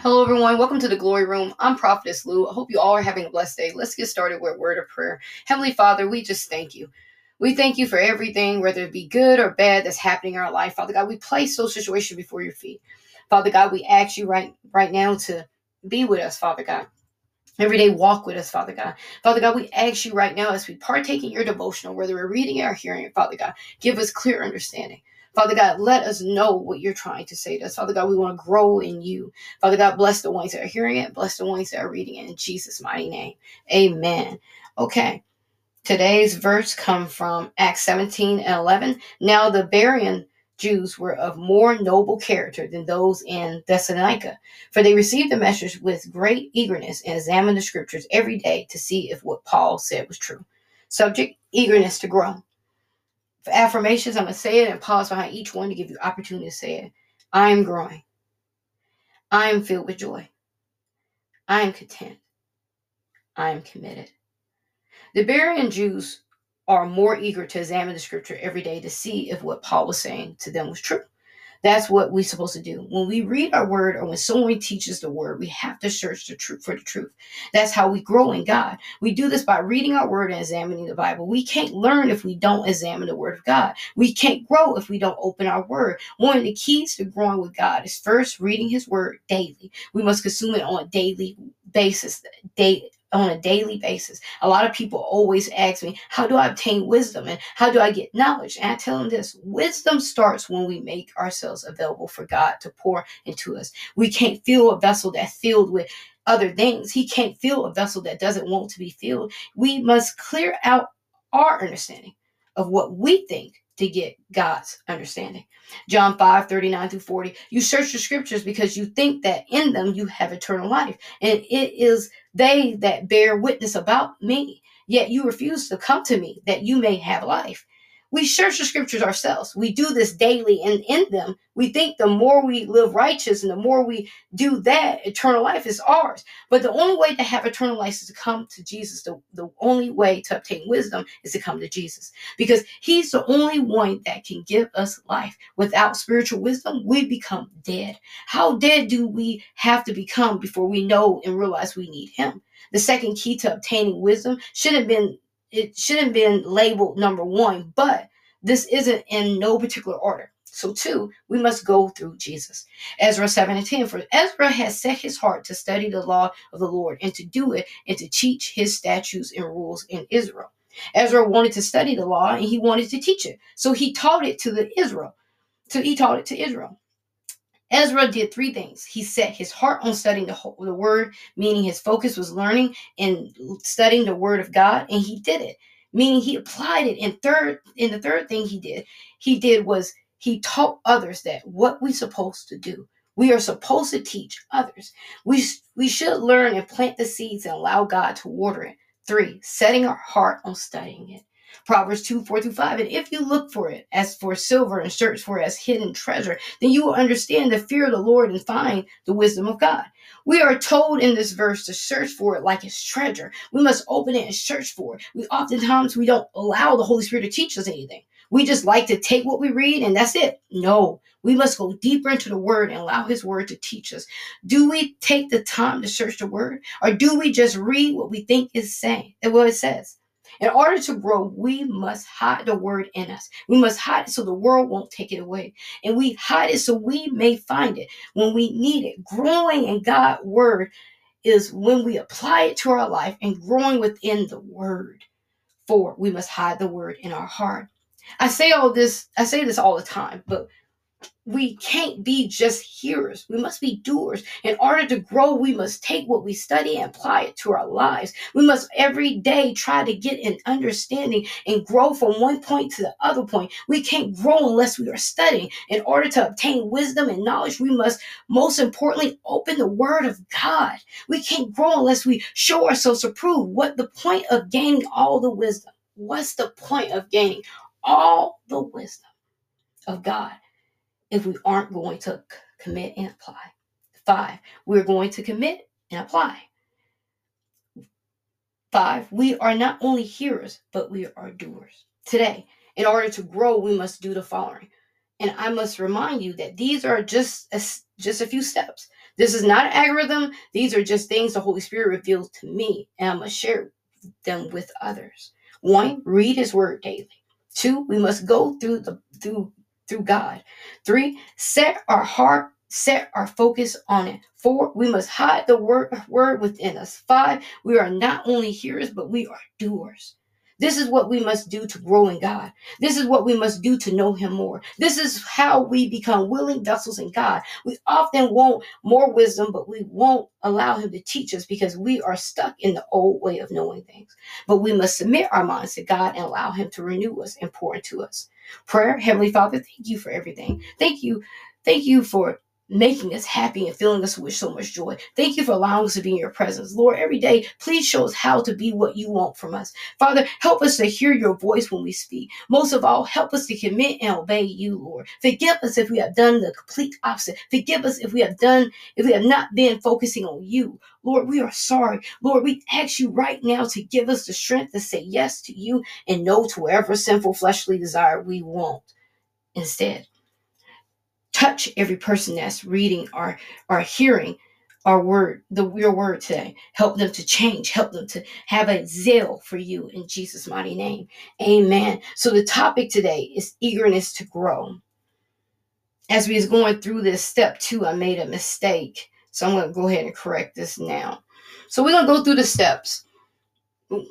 Hello, everyone. Welcome to the Glory Room. I'm Prophetess Lou. I hope you all are having a blessed day. Let's get started with word of prayer. Heavenly Father, we just thank you. We thank you for everything, whether it be good or bad, that's happening in our life. Father God, we place those situations before your feet. Father God, we ask you right, right now to be with us, Father God. Every day, walk with us, Father God. Father God, we ask you right now as we partake in your devotional, whether we're reading or hearing it, Father God, give us clear understanding. Father God, let us know what you're trying to say to us. Father God, we want to grow in you. Father God, bless the ones that are hearing it, bless the ones that are reading it in Jesus' mighty name. Amen. Okay. Today's verse come from Acts 17 and 11. Now the Berean Jews were of more noble character than those in Thessalonica, for they received the message with great eagerness and examined the scriptures every day to see if what Paul said was true. Subject eagerness to grow. Affirmations, I'm going to say it and pause behind each one to give you opportunity to say it. I am growing. I am filled with joy. I am content. I am committed. The Berean Jews are more eager to examine the scripture every day to see if what Paul was saying to them was true. That's what we're supposed to do. When we read our word or when someone teaches the word, we have to search the truth for the truth. That's how we grow in God. We do this by reading our word and examining the Bible. We can't learn if we don't examine the word of God. We can't grow if we don't open our word. One of the keys to growing with God is first reading his word daily. We must consume it on a daily basis, day, on a daily basis. A lot of people always ask me, How do I obtain wisdom and how do I get knowledge? And I tell them this wisdom starts when we make ourselves available for God to pour into us. We can't fill a vessel that's filled with other things. He can't fill a vessel that doesn't want to be filled. We must clear out our understanding of what we think to get God's understanding. John 5 39 through 40. You search the scriptures because you think that in them you have eternal life. And it is they that bear witness about me. Yet you refuse to come to me that you may have life. We search the scriptures ourselves. We do this daily, and in them, we think the more we live righteous and the more we do that, eternal life is ours. But the only way to have eternal life is to come to Jesus. The, the only way to obtain wisdom is to come to Jesus because He's the only one that can give us life. Without spiritual wisdom, we become dead. How dead do we have to become before we know and realize we need Him? The second key to obtaining wisdom should have been it shouldn't been labeled number one, but this isn't in no particular order. So, two, we must go through Jesus. Ezra 7 and 10. For Ezra has set his heart to study the law of the Lord and to do it and to teach his statutes and rules in Israel. Ezra wanted to study the law and he wanted to teach it. So he taught it to the Israel. So he taught it to Israel. Ezra did three things. He set his heart on studying the, whole, the word, meaning his focus was learning and studying the word of God, and he did it, meaning he applied it. And third, and the third thing he did, he did was he taught others that what we supposed to do. We are supposed to teach others. We we should learn and plant the seeds and allow God to water it. Three, setting our heart on studying it. Proverbs 2 4 through 5. And if you look for it as for silver and search for it as hidden treasure, then you will understand the fear of the Lord and find the wisdom of God. We are told in this verse to search for it like it's treasure. We must open it and search for it. We oftentimes we don't allow the Holy Spirit to teach us anything. We just like to take what we read and that's it. No, we must go deeper into the word and allow his word to teach us. Do we take the time to search the word or do we just read what we think is saying and what it says? In order to grow, we must hide the word in us. We must hide it so the world won't take it away. And we hide it so we may find it when we need it. Growing in God's word is when we apply it to our life and growing within the word. For we must hide the word in our heart. I say all this, I say this all the time, but we can't be just hearers. We must be doers. In order to grow, we must take what we study and apply it to our lives. We must every day try to get an understanding and grow from one point to the other point. We can't grow unless we are studying. In order to obtain wisdom and knowledge, we must most importantly open the word of God. We can't grow unless we show ourselves approved. What the point of gaining all the wisdom? What's the point of gaining all the wisdom of God? If we aren't going to commit and apply. Five, we're going to commit and apply. Five, we are not only hearers, but we are doers. Today, in order to grow, we must do the following. And I must remind you that these are just just a few steps. This is not an algorithm. These are just things the Holy Spirit reveals to me, and going to share them with others. One, read his word daily. Two, we must go through the through through God. Three, set our heart, set our focus on it. Four, we must hide the word, word within us. Five, we are not only hearers, but we are doers. This is what we must do to grow in God. This is what we must do to know Him more. This is how we become willing vessels in God. We often want more wisdom, but we won't allow Him to teach us because we are stuck in the old way of knowing things. But we must submit our minds to God and allow Him to renew us and pour into us. Prayer, Heavenly Father, thank you for everything. Thank you. Thank you for making us happy and filling us with so much joy. Thank you for allowing us to be in your presence. Lord, every day, please show us how to be what you want from us. Father, help us to hear your voice when we speak. Most of all, help us to commit and obey you, Lord. Forgive us if we have done the complete opposite. Forgive us if we have done, if we have not been focusing on you. Lord, we are sorry. Lord, we ask you right now to give us the strength to say yes to you and no to whatever sinful fleshly desire we want instead touch every person that's reading or, or hearing our word, the your word today. Help them to change. Help them to have a zeal for you in Jesus' mighty name. Amen. So the topic today is eagerness to grow. As we was going through this step two, I made a mistake. So I'm going to go ahead and correct this now. So we're going to go through the steps. We're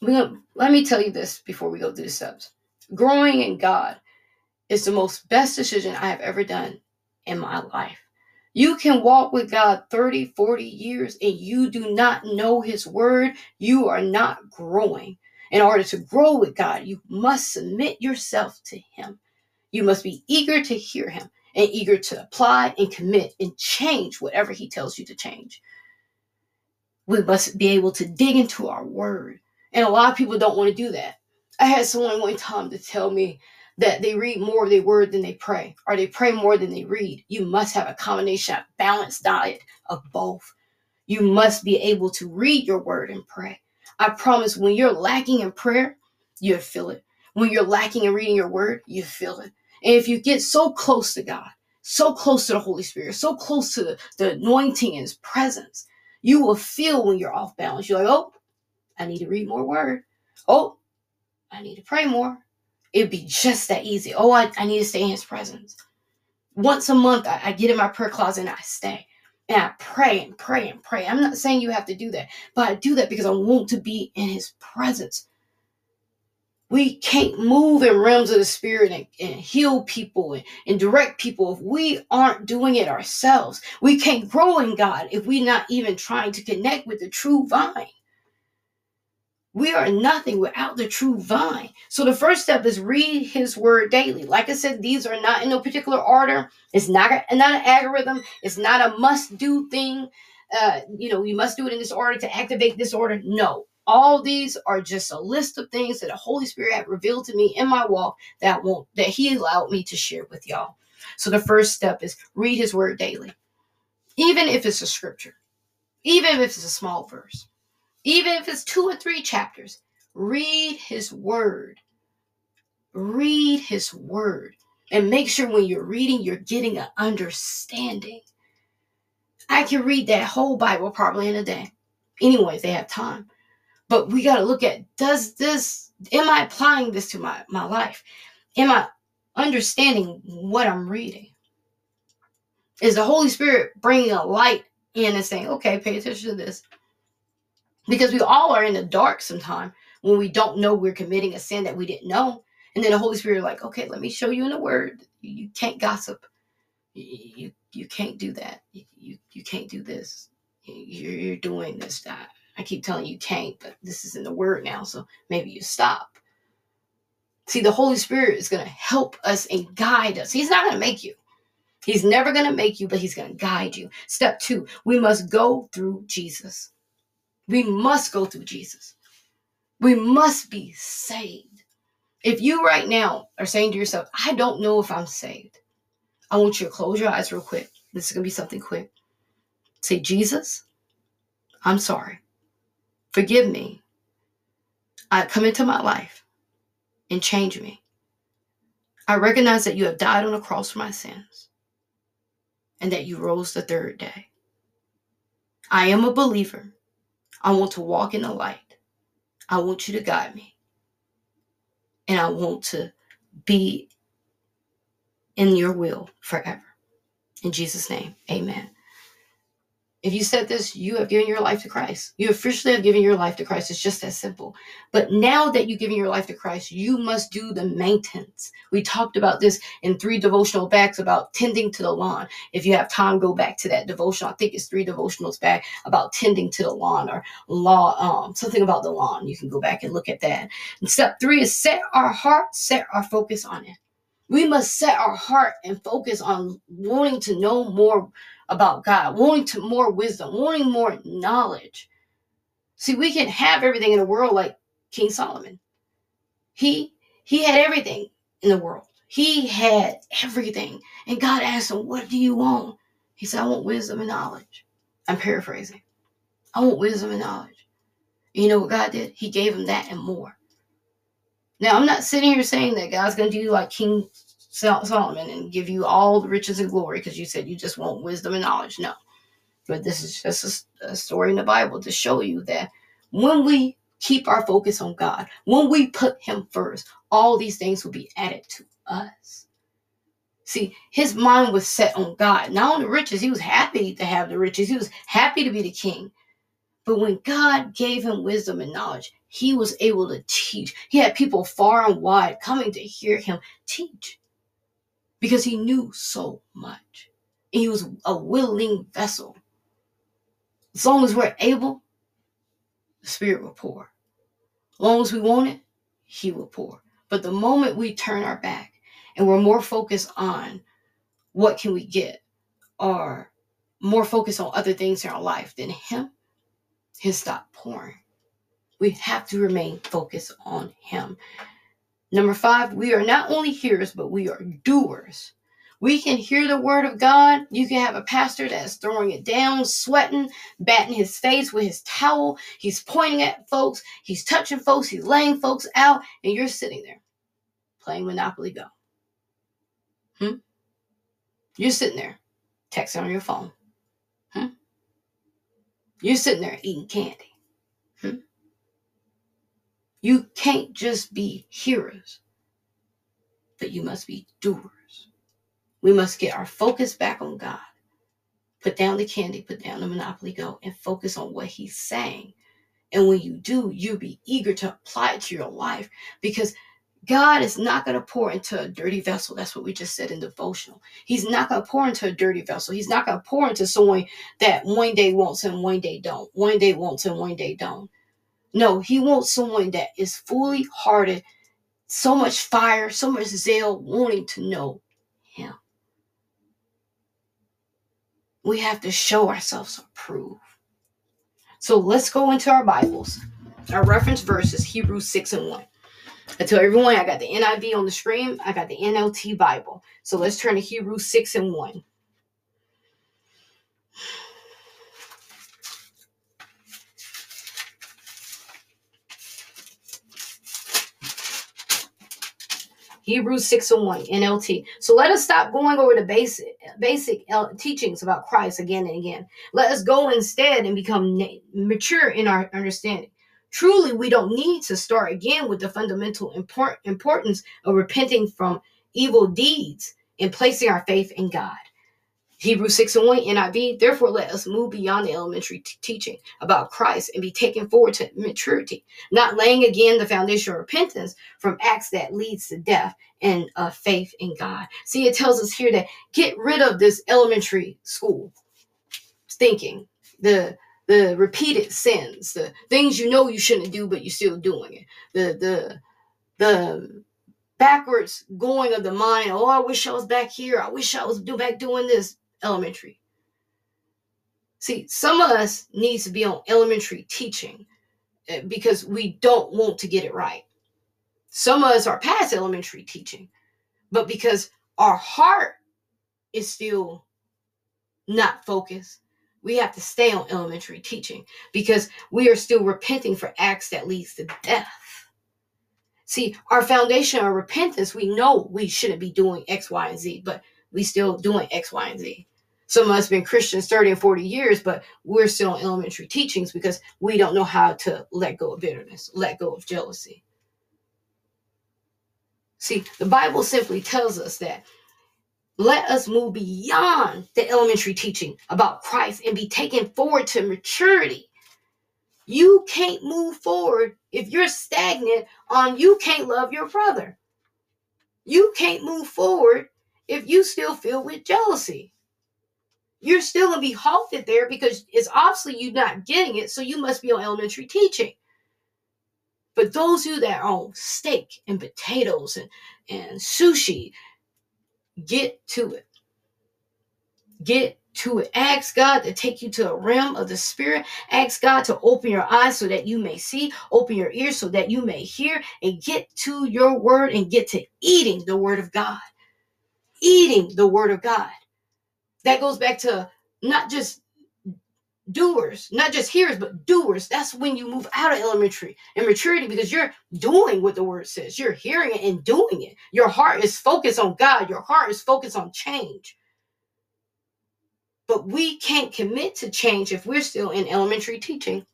gonna, let me tell you this before we go through the steps. Growing in God is the most best decision I have ever done in my life. You can walk with God 30, 40 years and you do not know His word. You are not growing. In order to grow with God, you must submit yourself to Him. You must be eager to hear Him and eager to apply and commit and change whatever He tells you to change. We must be able to dig into our word. And a lot of people don't want to do that. I had someone one time to tell me that they read more of their word than they pray, or they pray more than they read. You must have a combination, a balanced diet of both. You must be able to read your word and pray. I promise when you're lacking in prayer, you feel it. When you're lacking in reading your word, you feel it. And if you get so close to God, so close to the Holy Spirit, so close to the, the anointing and His presence, you will feel when you're off balance. You're like, oh, I need to read more word. Oh, I need to pray more it'd be just that easy. Oh, I, I need to stay in his presence. Once a month, I, I get in my prayer closet and I stay. And I pray and pray and pray. I'm not saying you have to do that, but I do that because I want to be in his presence. We can't move in realms of the spirit and, and heal people and, and direct people if we aren't doing it ourselves. We can't grow in God if we're not even trying to connect with the true vine. We are nothing without the true vine. So the first step is read his word daily. Like I said, these are not in no particular order. It's not, a, not an algorithm. It's not a must do thing. Uh, you know, you must do it in this order to activate this order. No. All these are just a list of things that the Holy Spirit had revealed to me in my walk that won't that He allowed me to share with y'all. So the first step is read his word daily. Even if it's a scripture, even if it's a small verse even if it's two or three chapters, read his word. Read his word. And make sure when you're reading, you're getting an understanding. I can read that whole Bible probably in a day. Anyway, if they have time. But we got to look at does this, am I applying this to my, my life? Am I understanding what I'm reading? Is the Holy Spirit bringing a light in and saying, okay, pay attention to this? Because we all are in the dark sometime when we don't know we're committing a sin that we didn't know. And then the holy spirit like okay let me show you in the word. You can't gossip. You you can't do that. You you, you can't do this. You're, you're doing this. That i keep telling you can't but this is in the word now so maybe you stop. See the holy spirit is going to help us and guide us. He's not going to make you. He's never going to make you but he's going to guide you. Step two we must go through jesus we must go through Jesus. We must be saved. If you right now are saying to yourself, I don't know if I'm saved, I want you to close your eyes real quick. This is going to be something quick. Say, Jesus, I'm sorry. Forgive me. I come into my life and change me. I recognize that you have died on the cross for my sins. and that you rose the third day. I am a believer. I want to walk in the light. I want you to guide me. And I want to be in your will forever. In Jesus' name, amen. If you said this, you have given your life to Christ. You officially have given your life to Christ. It's just that simple. But now that you've given your life to Christ, you must do the maintenance. We talked about this in three devotional backs about tending to the lawn. If you have time, go back to that devotional. I think it's three devotionals back about tending to the lawn or law, um, something about the lawn. You can go back and look at that. And step three is set our heart, set our focus on it. We must set our heart and focus on wanting to know more about God, wanting to more wisdom, wanting more knowledge. See, we can have everything in the world like King Solomon. He he had everything in the world. He had everything. And God asked him, What do you want? He said, I want wisdom and knowledge. I'm paraphrasing. I want wisdom and knowledge. You know what God did? He gave him that and more. Now, I'm not sitting here saying that God's going to do like King Solomon and give you all the riches and glory because you said you just want wisdom and knowledge. No. But this is just a, a story in the Bible to show you that when we keep our focus on God, when we put Him first, all these things will be added to us. See, his mind was set on God, not on the riches. He was happy to have the riches, he was happy to be the king. But when God gave him wisdom and knowledge, he was able to teach. He had people far and wide coming to hear him teach because he knew so much. He was a willing vessel. As long as we're able, the Spirit will pour. As long as we want it, He will pour. But the moment we turn our back and we're more focused on what can we get or more focused on other things in our life than Him, He'll stop pouring. We have to remain focused on Him. Number five, we are not only hearers, but we are doers. We can hear the word of God. You can have a pastor that's throwing it down, sweating, batting his face with his towel. He's pointing at folks. He's touching folks. He's laying folks out. And you're sitting there playing Monopoly Go. Hmm? You're sitting there texting on your phone. Hmm? You're sitting there eating candy. Hmm? You can't just be hearers, but you must be doers. We must get our focus back on God. Put down the candy, put down the Monopoly Go, and focus on what He's saying. And when you do, you'll be eager to apply it to your life because God is not going to pour into a dirty vessel. That's what we just said in devotional. He's not going to pour into a dirty vessel. He's not going to pour into someone that one day wants and one day don't. One day wants and one day don't. No, he wants someone that is fully hearted, so much fire, so much zeal, wanting to know him. We have to show ourselves approved. So let's go into our Bibles. Our reference verse is Hebrews 6 and 1. I tell everyone I got the NIV on the screen, I got the NLT Bible. So let's turn to Hebrews 6 and 1. Hebrews 6 and 1, NLT. So let us stop going over the basic basic uh, teachings about Christ again and again. Let us go instead and become mature in our understanding. Truly, we don't need to start again with the fundamental import- importance of repenting from evil deeds and placing our faith in God. Hebrews 6 and 1 NIV, therefore let us move beyond the elementary t- teaching about Christ and be taken forward to maturity, not laying again the foundation of repentance from acts that leads to death and uh, faith in God. See, it tells us here that get rid of this elementary school thinking, the the repeated sins, the things you know you shouldn't do but you're still doing it, the the the backwards going of the mind. Oh, I wish I was back here. I wish I was back doing this elementary. See, some of us needs to be on elementary teaching eh, because we don't want to get it right. Some of us are past elementary teaching, but because our heart is still not focused, we have to stay on elementary teaching because we are still repenting for acts that leads to death. See, our foundation of repentance, we know we shouldn't be doing X, Y, and Z, but we still doing X, Y, and Z. Some of us been Christians 30 and 40 years, but we're still on elementary teachings because we don't know how to let go of bitterness, let go of jealousy. See, the Bible simply tells us that let us move beyond the elementary teaching about Christ and be taken forward to maturity. You can't move forward if you're stagnant on you can't love your brother. You can't move forward if you still feel with jealousy. You're still going to be halted there because it's obviously you're not getting it, so you must be on elementary teaching. But those you that on steak and potatoes and, and sushi, get to it. Get to it. Ask God to take you to a realm of the spirit. Ask God to open your eyes so that you may see, open your ears so that you may hear, and get to your word and get to eating the word of God. Eating the word of God. That goes back to not just doers, not just hearers, but doers. That's when you move out of elementary and maturity because you're doing what the word says. You're hearing it and doing it. Your heart is focused on God, your heart is focused on change. But we can't commit to change if we're still in elementary teaching.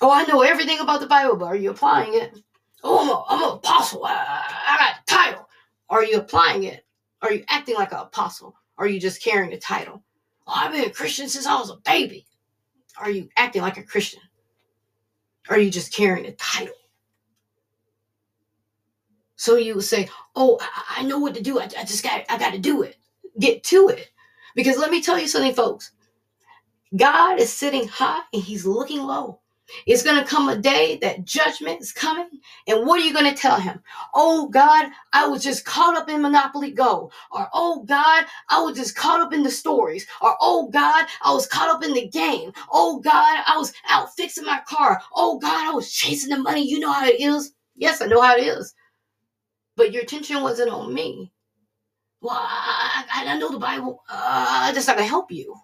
Oh, I know everything about the Bible, but are you applying it? Oh, I'm, a, I'm an apostle. I, I got a title. Are you applying it? Are you acting like an apostle? Are you just carrying a title? Oh, I've been a Christian since I was a baby. Are you acting like a Christian? Are you just carrying a title? So you would say, Oh, I, I know what to do. I, I just got I gotta do it. Get to it. Because let me tell you something, folks. God is sitting high and he's looking low. It's going to come a day that judgment is coming. And what are you going to tell him? Oh God, I was just caught up in Monopoly Go. Or oh God, I was just caught up in the stories. Or oh God, I was caught up in the game. Oh God, I was out fixing my car. Oh God, I was chasing the money. You know how it is. Yes, I know how it is. But your attention wasn't on me. Well, I, I know the Bible. Uh, just not going to help you.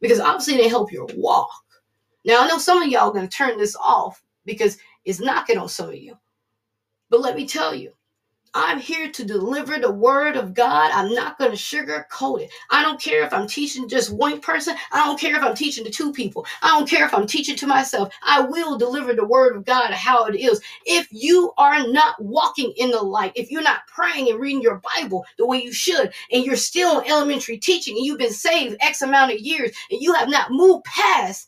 Because obviously they help your walk. Now, I know some of y'all are going to turn this off because it's knocking on some of you. But let me tell you, I'm here to deliver the word of God. I'm not going to sugarcoat it. I don't care if I'm teaching just one person. I don't care if I'm teaching to two people. I don't care if I'm teaching to myself. I will deliver the word of God how it is. If you are not walking in the light, if you're not praying and reading your Bible the way you should, and you're still elementary teaching and you've been saved X amount of years and you have not moved past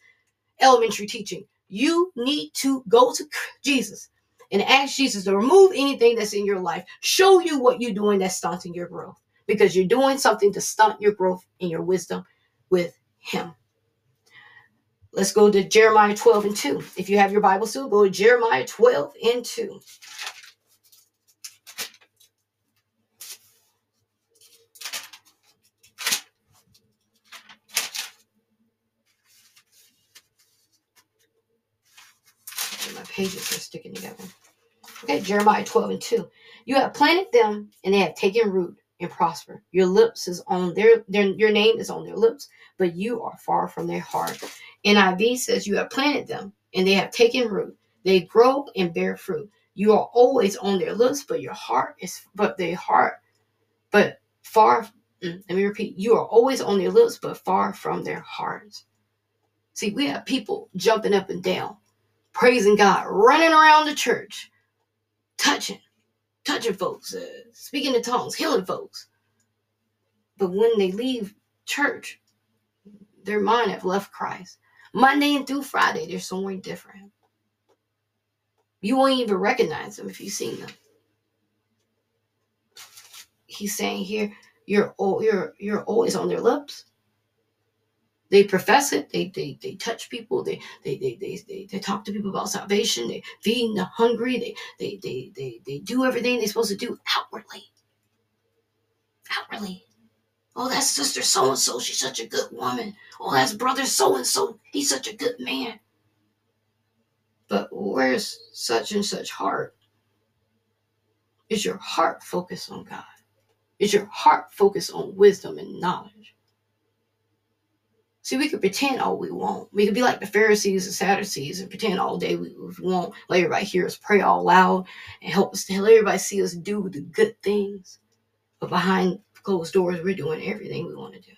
elementary teaching. You need to go to Jesus and ask Jesus to remove anything that's in your life, show you what you're doing that's stunting your growth because you're doing something to stunt your growth and your wisdom with Him. Let's go to Jeremiah 12 and 2. If you have your Bible still, go to Jeremiah 12 and 2. Pages are sticking together. Okay, Jeremiah 12 and 2. You have planted them and they have taken root and prosper. Your lips is on their, their your name is on their lips, but you are far from their heart. NIV says you have planted them and they have taken root. They grow and bear fruit. You are always on their lips, but your heart is but their heart, but far. Mm, let me repeat. You are always on their lips, but far from their hearts. See, we have people jumping up and down praising God, running around the church, touching, touching folks, uh, speaking in tongues, healing folks. But when they leave church, their mind have left Christ. Monday and through Friday, they're somewhere different. You won't even recognize them if you've seen them. He's saying here, you're you're you're always on their lips. They profess it. They they, they touch people. They they, they they they they talk to people about salvation. They feed the hungry. They they they they they do everything they're supposed to do outwardly. Outwardly. Oh, that's sister so and so. She's such a good woman. Oh, that's brother so and so. He's such a good man. But where's such and such heart? Is your heart focused on God? Is your heart focused on wisdom and knowledge? See, we could pretend all we want. We could be like the Pharisees and Sadducees and pretend all day we, we want. Let everybody hear us pray all loud and help us let everybody see us do the good things. But behind closed doors, we're doing everything we want to do.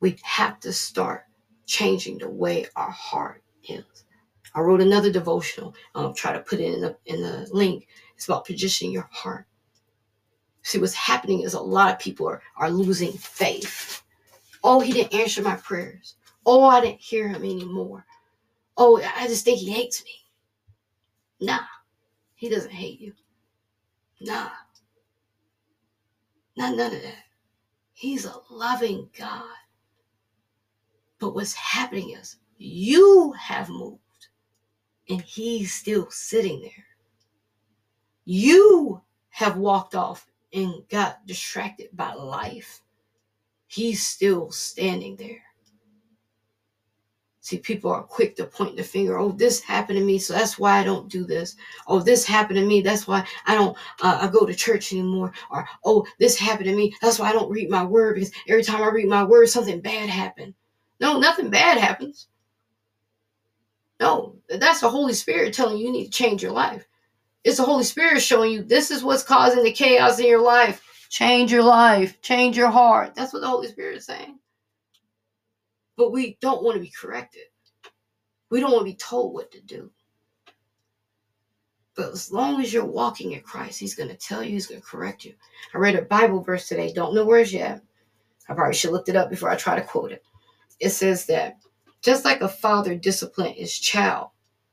We have to start changing the way our heart is. I wrote another devotional. I'll try to put it in the in the link. It's about positioning your heart. See, what's happening is a lot of people are, are losing faith. Oh, he didn't answer my prayers. Oh, I didn't hear him anymore. Oh, I just think he hates me. Nah, he doesn't hate you. Nah. Not none of that. He's a loving God. But what's happening is you have moved and he's still sitting there. You have walked off and got distracted by life. He's still standing there. See, people are quick to point the finger. Oh, this happened to me, so that's why I don't do this. Oh, this happened to me, that's why I don't uh, I go to church anymore. Or oh, this happened to me, that's why I don't read my word because every time I read my word, something bad happened. No, nothing bad happens. No, that's the Holy Spirit telling you you need to change your life. It's the Holy Spirit showing you this is what's causing the chaos in your life. Change your life, change your heart. That's what the Holy Spirit is saying. But we don't want to be corrected. We don't want to be told what to do. But as long as you're walking in Christ, He's going to tell you, He's going to correct you. I read a Bible verse today, don't know where it's yet. I probably should looked it up before I try to quote it. It says that just like a father disciplines his child,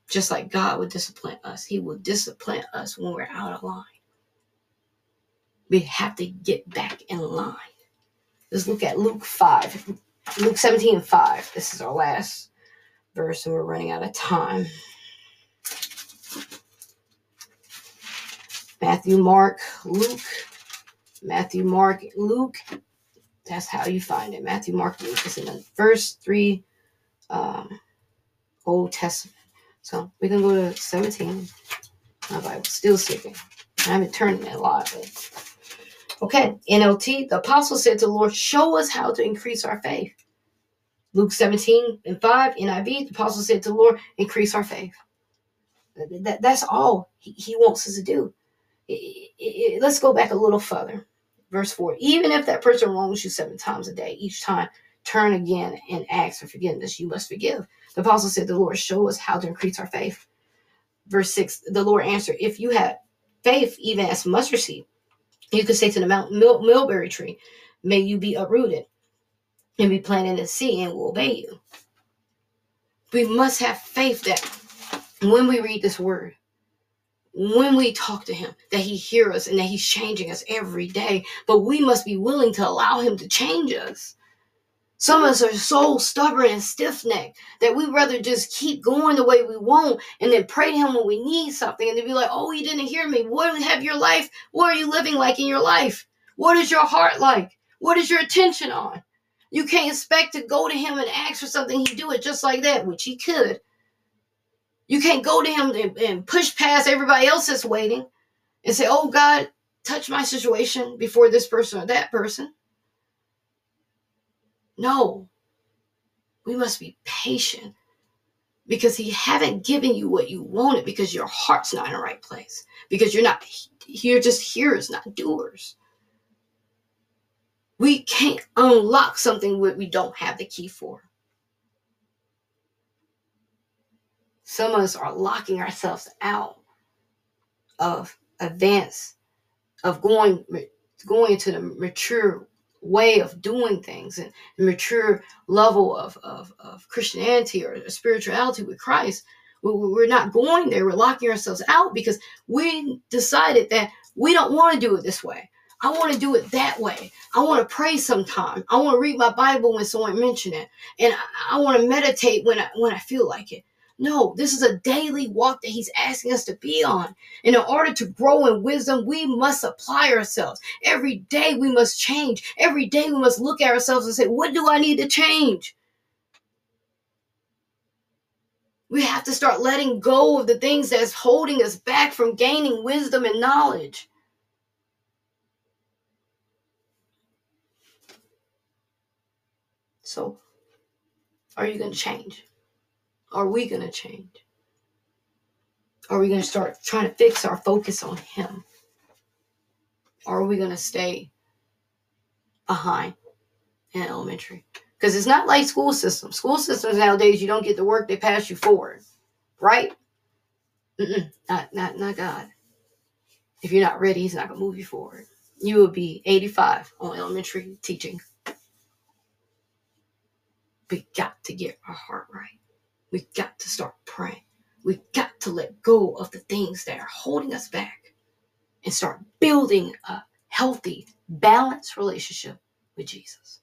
just like God would discipline us, He will discipline us when we're out of line. We have to get back in line. Let's look at Luke 5. Luke 17 5. This is our last verse, and we're running out of time. Matthew, Mark, Luke. Matthew, Mark, Luke. That's how you find it. Matthew, Mark, Luke is in the first three um, Old Testament. So we can go to 17. My Bible's still sleeping. I haven't turned it a lot, but Okay, NLT, the apostle said to the Lord, Show us how to increase our faith. Luke 17 and 5, NIV, the apostle said to the Lord, Increase our faith. That, that's all he, he wants us to do. It, it, let's go back a little further. Verse 4 Even if that person wrongs you seven times a day, each time turn again and ask for forgiveness, you must forgive. The apostle said, The Lord, show us how to increase our faith. Verse 6 The Lord answered, If you have faith even as mustard seed, you could say to the mount mil- mulberry tree, may you be uprooted and be planted in the sea and will obey you. We must have faith that when we read this word, when we talk to him, that he hears us and that he's changing us every day. But we must be willing to allow him to change us. Some of us are so stubborn and stiff necked that we'd rather just keep going the way we want and then pray to Him when we need something and then be like, oh, He didn't hear me. What have your life? What are you living like in your life? What is your heart like? What is your attention on? You can't expect to go to Him and ask for something. He do it just like that, which He could. You can't go to Him and, and push past everybody else that's waiting and say, oh, God, touch my situation before this person or that person. No. We must be patient because he haven't given you what you wanted because your heart's not in the right place. Because you're not you're just hearers, not doers. We can't unlock something that we don't have the key for. Some of us are locking ourselves out of advance, of going going into the mature way of doing things and the mature level of, of, of Christianity or spirituality with Christ, we're not going there. We're locking ourselves out because we decided that we don't want to do it this way. I want to do it that way. I want to pray sometime. I want to read my Bible when someone mention it, and I, I want to meditate when I when I feel like it. No, this is a daily walk that He's asking us to be on. And in order to grow in wisdom, we must apply ourselves. Every day we must change. Every day we must look at ourselves and say, What do I need to change? We have to start letting go of the things that's holding us back from gaining wisdom and knowledge. So, are you going to change? Are we going to change? Are we going to start trying to fix our focus on Him? Or are we going to stay behind in elementary? Because it's not like school systems. School systems nowadays, you don't get the work, they pass you forward. Right? Mm-mm, not, not, not God. If you're not ready, He's not going to move you forward. You will be 85 on elementary teaching. We got to get our heart right. We got to start praying. We got to let go of the things that are holding us back and start building a healthy, balanced relationship with Jesus.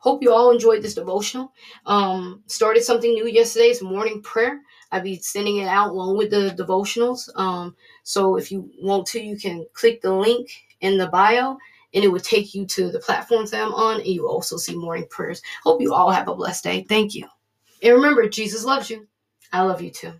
Hope you all enjoyed this devotional. Um, started something new yesterday. It's morning prayer. I'll be sending it out along with the devotionals. Um, so if you want to, you can click the link in the bio and it will take you to the platforms that I'm on. And you also see morning prayers. Hope you all have a blessed day. Thank you. And remember, Jesus loves you. I love you too.